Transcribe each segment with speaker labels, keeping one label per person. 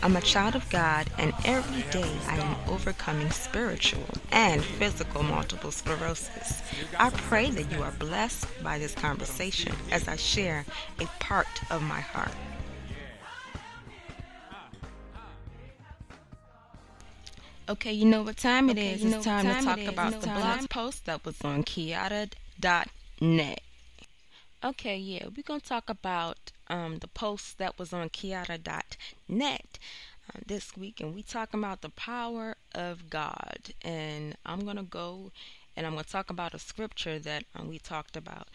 Speaker 1: I'm a child of God, and every day I am overcoming spiritual and physical multiple sclerosis. I pray that you are blessed by this conversation as I share a part of my heart. Okay, you know what time it is. It's time to talk about the blog post that was on Quiyada.net. Okay, yeah, we're going to talk about um, the post that was on Quiyada.net uh, this week, and we talking about the power of God. And I'm to go and I'm to talk about a scripture that um, we talked about.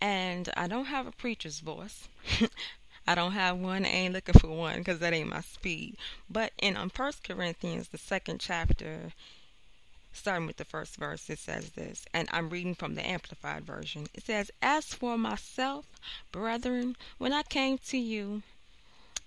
Speaker 1: And I don't have a preacher's voice. I don't have one. I ain't looking for one because that ain't my speed. But in um, Corinthians, the second chapter, starting with the first verse, it says this, and I'm reading from the Amplified Version. It says, As for myself, brethren, when I came to you,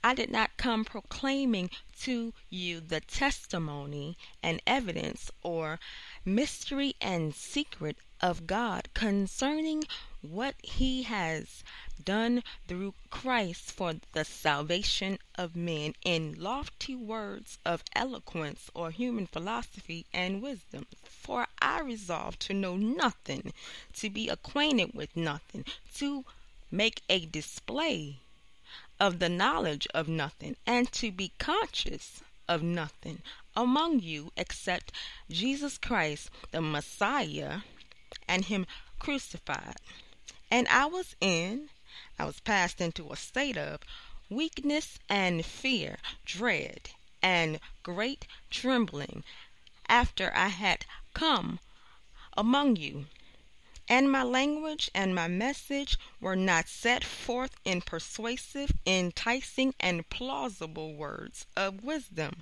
Speaker 1: I did not come proclaiming to you the testimony and evidence or mystery and secret of God concerning what He has done through Christ for the salvation of men in lofty words of eloquence or human philosophy and wisdom. For I resolved to know nothing, to be acquainted with nothing, to make a display of the knowledge of nothing, and to be conscious of nothing among you except Jesus Christ, the Messiah, and Him crucified. And I was in, I was passed into a state of weakness and fear, dread, and great trembling after I had come among you. And my language and my message were not set forth in persuasive, enticing, and plausible words of wisdom,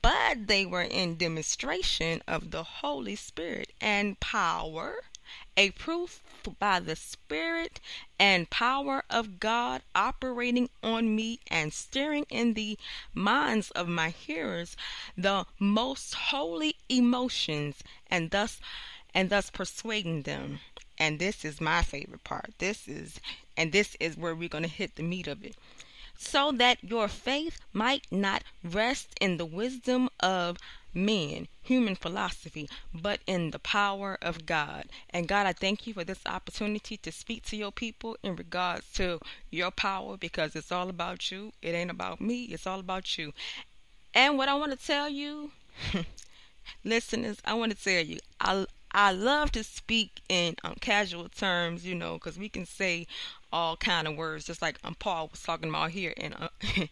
Speaker 1: but they were in demonstration of the Holy Spirit and power, a proof by the Spirit and power of God operating on me and stirring in the minds of my hearers the most holy emotions and thus and thus persuading them and this is my favorite part. This is, and this is where we're going to hit the meat of it. So that your faith might not rest in the wisdom of men, human philosophy, but in the power of God. And God, I thank you for this opportunity to speak to your people in regards to your power because it's all about you. It ain't about me, it's all about you. And what I want to tell you, listeners, I want to tell you, I, I love to speak in um, casual terms, you know, because we can say all kind of words, just like um, Paul was talking about here in uh,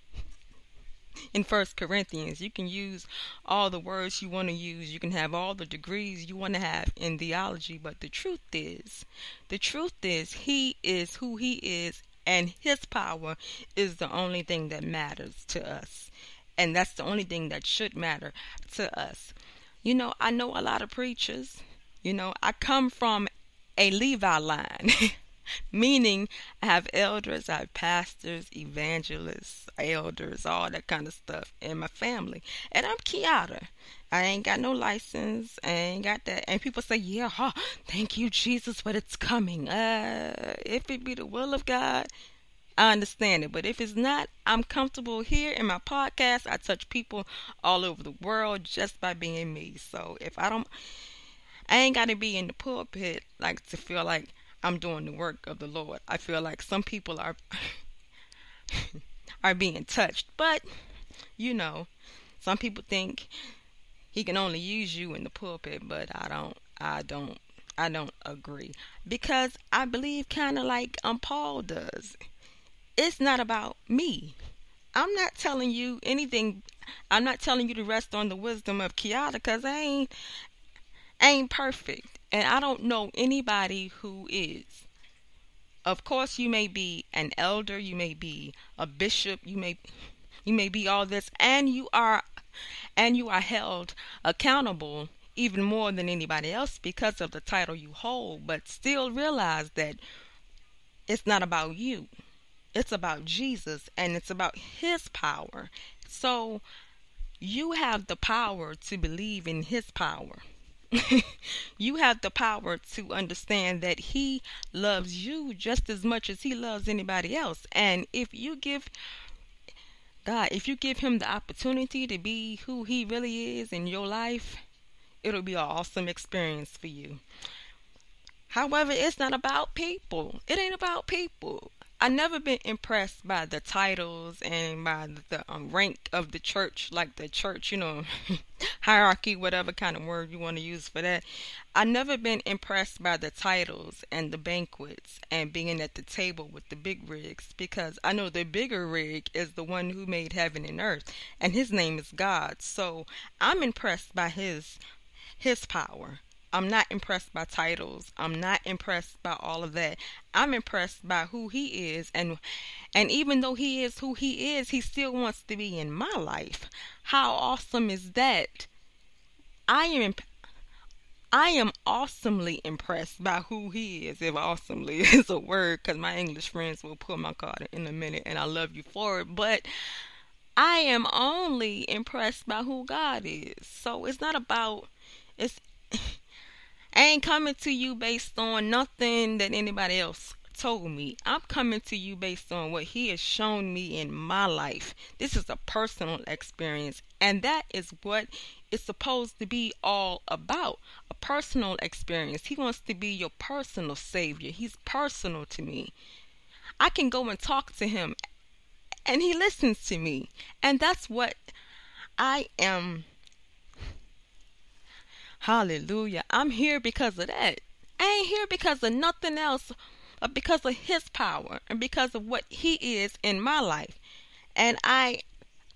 Speaker 1: in First Corinthians. You can use all the words you want to use. You can have all the degrees you want to have in theology. But the truth is, the truth is, He is who He is, and His power is the only thing that matters to us, and that's the only thing that should matter to us. You know, I know a lot of preachers you know, I come from a Levi line, meaning I have elders, I have pastors, evangelists, elders, all that kind of stuff in my family. And I'm Quiyada. I ain't got no license. I ain't got that. And people say, yeah, huh, thank you, Jesus, but it's coming. Uh, if it be the will of God, I understand it. But if it's not, I'm comfortable here in my podcast. I touch people all over the world just by being me. So if I don't I ain't got to be in the pulpit like to feel like I'm doing the work of the Lord. I feel like some people are are being touched, but you know, some people think he can only use you in the pulpit, but I don't I don't I don't agree because I believe kind of like um Paul does. It's not about me. I'm not telling you anything. I'm not telling you to rest on the wisdom of Quiyada because I ain't ain't perfect. And I don't know anybody who is. of course you may be an elder, you may be a bishop, you may you may be all this and you are and you are held accountable even more than anybody else because of the title you hold, but still realize that it's not about you. It's about Jesus and it's about his power. So you have the power to believe in his power. you have the power to understand that he loves you just as much as he loves anybody else. And if you give God, if you give him the opportunity to be who he really is in your life, it'll be an awesome experience for you. However, it's not about people. It ain't about people. I never been impressed by the titles and by the um, rank of the church, like the church, you know, hierarchy, whatever kind of word you want to use for that. I never been impressed by the titles and the banquets and being at the table with the big rigs because I know the bigger rig is the one who made heaven and earth, and his name is God. So I'm impressed by his his power. I'm not impressed by titles. I'm not impressed by all of that. I'm impressed by who he is and and even though he is who he is, he still wants to be in my life. How awesome is that? I am I am awesomely impressed by who he is, if awesomely is a word, because my English friends will pull my card in a minute, and I love you for it. But I am only impressed by who God is. So it's not about it's I ain't coming to you based on nothing that anybody else told me. I'm coming to you based on what He has shown me in my life. This is a personal experience, and that is what it's supposed to be all about a personal experience. He wants to be your personal Savior, He's personal to me. I can go and talk to Him, and He listens to me, and that's what I am Hallelujah. I'm here because of that. I ain't here because of nothing else, but because of his power and because of what he is in my life. And I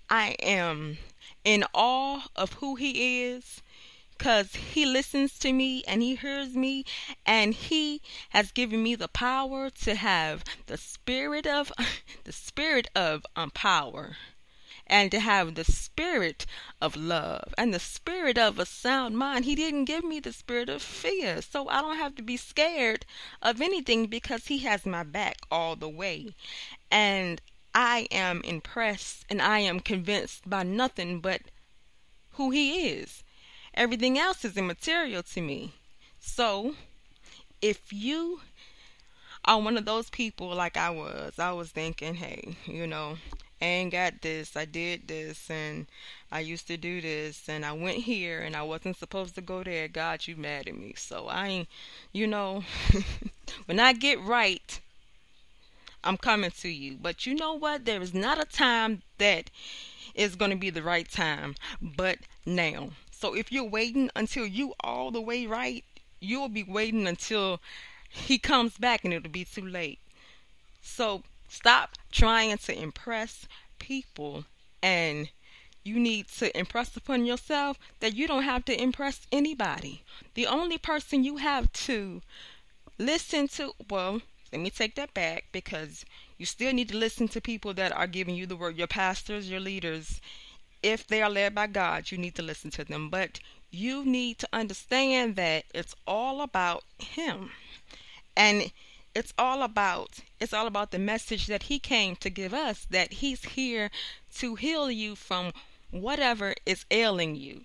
Speaker 1: I am in awe of who he is because he listens to me and he hears me and he has given me the power to have the spirit of the spirit of um, power and to have the spirit of love and the spirit of a sound mind. He didn't give me the spirit of fear, so I don't have to be scared of anything because He has my back all the way. And I am impressed and I am convinced by nothing but who He is. Everything else is immaterial to me. So, if you are one of those people like I was, I was thinking, hey, you know, Ain't got this. I did this and I used to do this and I went here and I wasn't supposed to go there. God, you mad at me. So I ain't, you know, when I get right, I'm coming to you. But you know what? There is not a time that is going to be the right time, but now. So if you're waiting until you all the way right, you'll be waiting until he comes back and it'll be too late. So Stop trying to impress people and you need to impress upon yourself that you don't have to impress anybody. The only person you have to listen to, well, let me take that back because you still need to listen to people that are giving you the word, your pastors, your leaders. If they are led by God, you need to listen to them. But you need to understand that it's all about Him. And it's all about it's all about the message that he came to give us that he's here to heal you from whatever is ailing you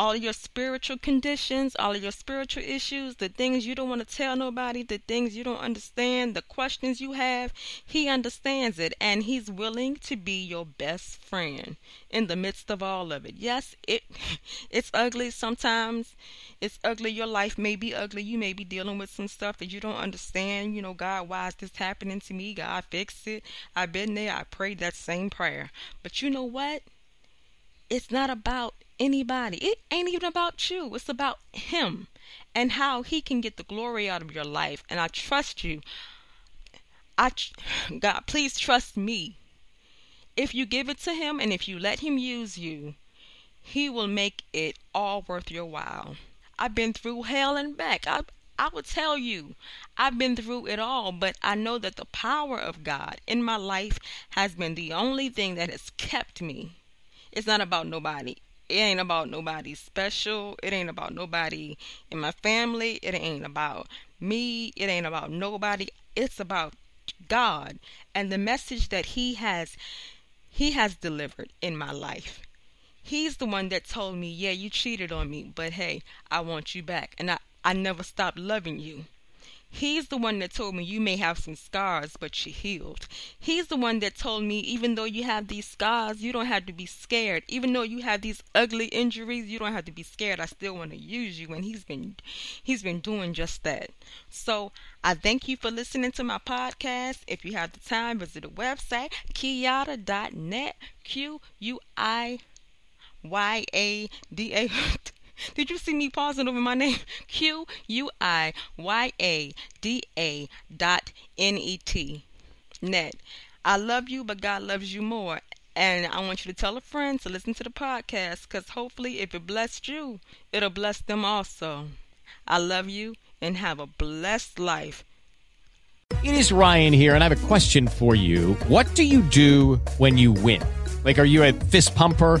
Speaker 1: all your spiritual conditions, all of your spiritual issues, the things you don't want to tell nobody, the things you don't understand, the questions you have, he understands it and he's willing to be your best friend in the midst of all of it. Yes, it it's ugly sometimes. It's ugly. Your life may be ugly. You may be dealing with some stuff that you don't understand. You know, God, why is this happening to me? God, fix it. I've been there. I prayed that same prayer. But you know what? It's not about anybody. It ain't even about you. It's about Him and how He can get the glory out of your life. And I trust you. I, God, please trust me. If you give it to Him and if you let Him use you, He will make it all worth your while. I've been through hell and back. I, I will tell you, I've been through it all, but I know that the power of God in my life has been the only thing that has kept me. It's not about nobody. It ain't about nobody special. It ain't about nobody in my family. It ain't about me. It ain't about nobody. It's about God and the message that he has he has delivered in my life. He's the one that told me, "Yeah, you cheated on me, but hey, I want you back." And I I never stopped loving you. He's the one that told me you may have some scars, but you're healed. He's the one that told me even though you have these scars, you don't have to be scared. Even though you have these ugly injuries, you don't have to be scared. I still want to use you, and he's been he's been doing just that. So I thank you for listening to my podcast. If you have the time, visit the website quiyada.net. Q U I Y A D A Did you see me pausing over my name? Q U I Y A D A dot N E T. Net. I love you, but God loves you more. And I want you to tell a friend to listen to the podcast because hopefully, if it blessed you, it'll bless them also. I love you and have a blessed life.
Speaker 2: It is Ryan here, and I have a question for you. What do you do when you win? Like, are you a fist pumper?